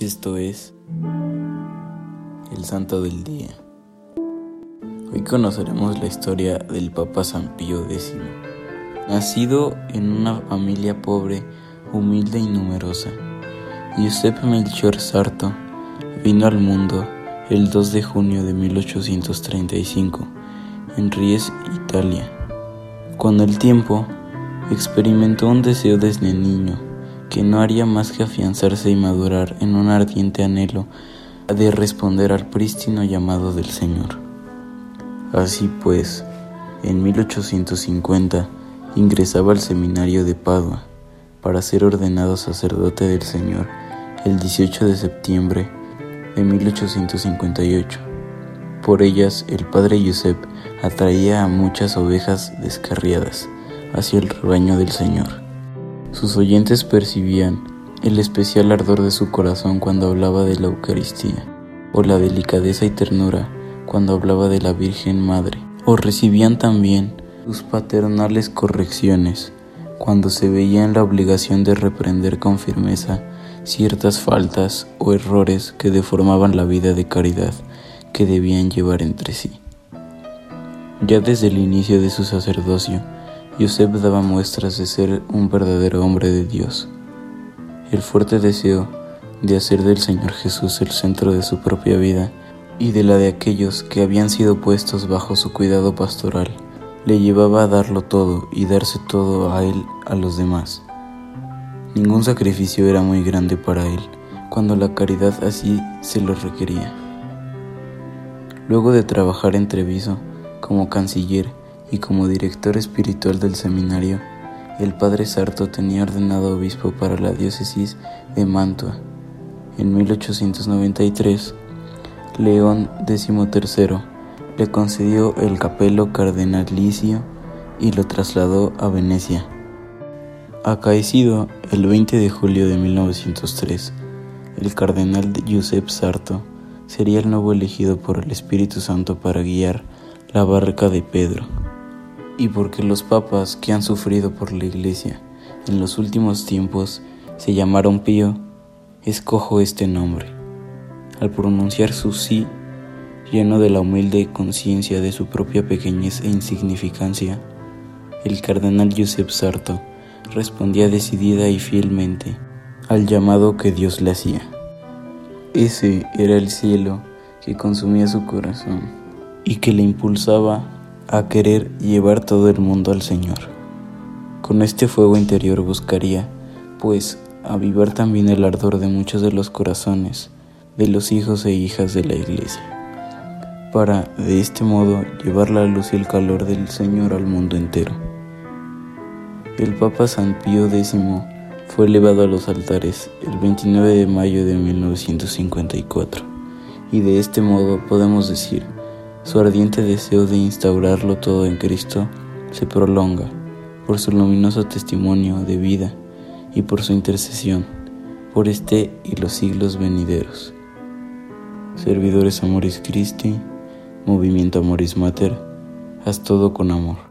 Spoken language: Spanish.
Esto es el Santo del Día. Hoy conoceremos la historia del Papa San Pío X. Nacido en una familia pobre, humilde y numerosa, Giuseppe Melchior Sarto vino al mundo el 2 de junio de 1835 en Ries, Italia. Con el tiempo, experimentó un deseo desde niño que no haría más que afianzarse y madurar en un ardiente anhelo de responder al prístino llamado del Señor. Así pues, en 1850 ingresaba al seminario de Padua para ser ordenado sacerdote del Señor el 18 de septiembre de 1858. Por ellas el padre Josep atraía a muchas ovejas descarriadas hacia el rebaño del Señor. Sus oyentes percibían el especial ardor de su corazón cuando hablaba de la Eucaristía, o la delicadeza y ternura cuando hablaba de la Virgen Madre, o recibían también sus paternales correcciones cuando se veía en la obligación de reprender con firmeza ciertas faltas o errores que deformaban la vida de caridad que debían llevar entre sí. Ya desde el inicio de su sacerdocio, Joseph daba muestras de ser un verdadero hombre de Dios. El fuerte deseo de hacer del Señor Jesús el centro de su propia vida y de la de aquellos que habían sido puestos bajo su cuidado pastoral, le llevaba a darlo todo y darse todo a él a los demás. Ningún sacrificio era muy grande para él cuando la caridad así se lo requería. Luego de trabajar en Treviso como canciller y como director espiritual del seminario, el padre Sarto tenía ordenado obispo para la diócesis de Mantua. En 1893, León XIII le concedió el capelo cardenalicio y lo trasladó a Venecia. Acaecido el 20 de julio de 1903, el cardenal Giuseppe Sarto sería el nuevo elegido por el Espíritu Santo para guiar la barca de Pedro y porque los papas que han sufrido por la Iglesia en los últimos tiempos se llamaron Pío, escojo este nombre. Al pronunciar su sí, lleno de la humilde conciencia de su propia pequeñez e insignificancia, el cardenal Josep Sarto respondía decidida y fielmente al llamado que Dios le hacía. Ese era el cielo que consumía su corazón y que le impulsaba a querer llevar todo el mundo al Señor. Con este fuego interior buscaría, pues, avivar también el ardor de muchos de los corazones de los hijos e hijas de la Iglesia, para de este modo llevar la luz y el calor del Señor al mundo entero. El Papa San Pío X fue elevado a los altares el 29 de mayo de 1954, y de este modo podemos decir su ardiente deseo de instaurarlo todo en Cristo se prolonga por su luminoso testimonio de vida y por su intercesión por este y los siglos venideros. Servidores Amoris Christi, Movimiento Amoris Mater, haz todo con amor.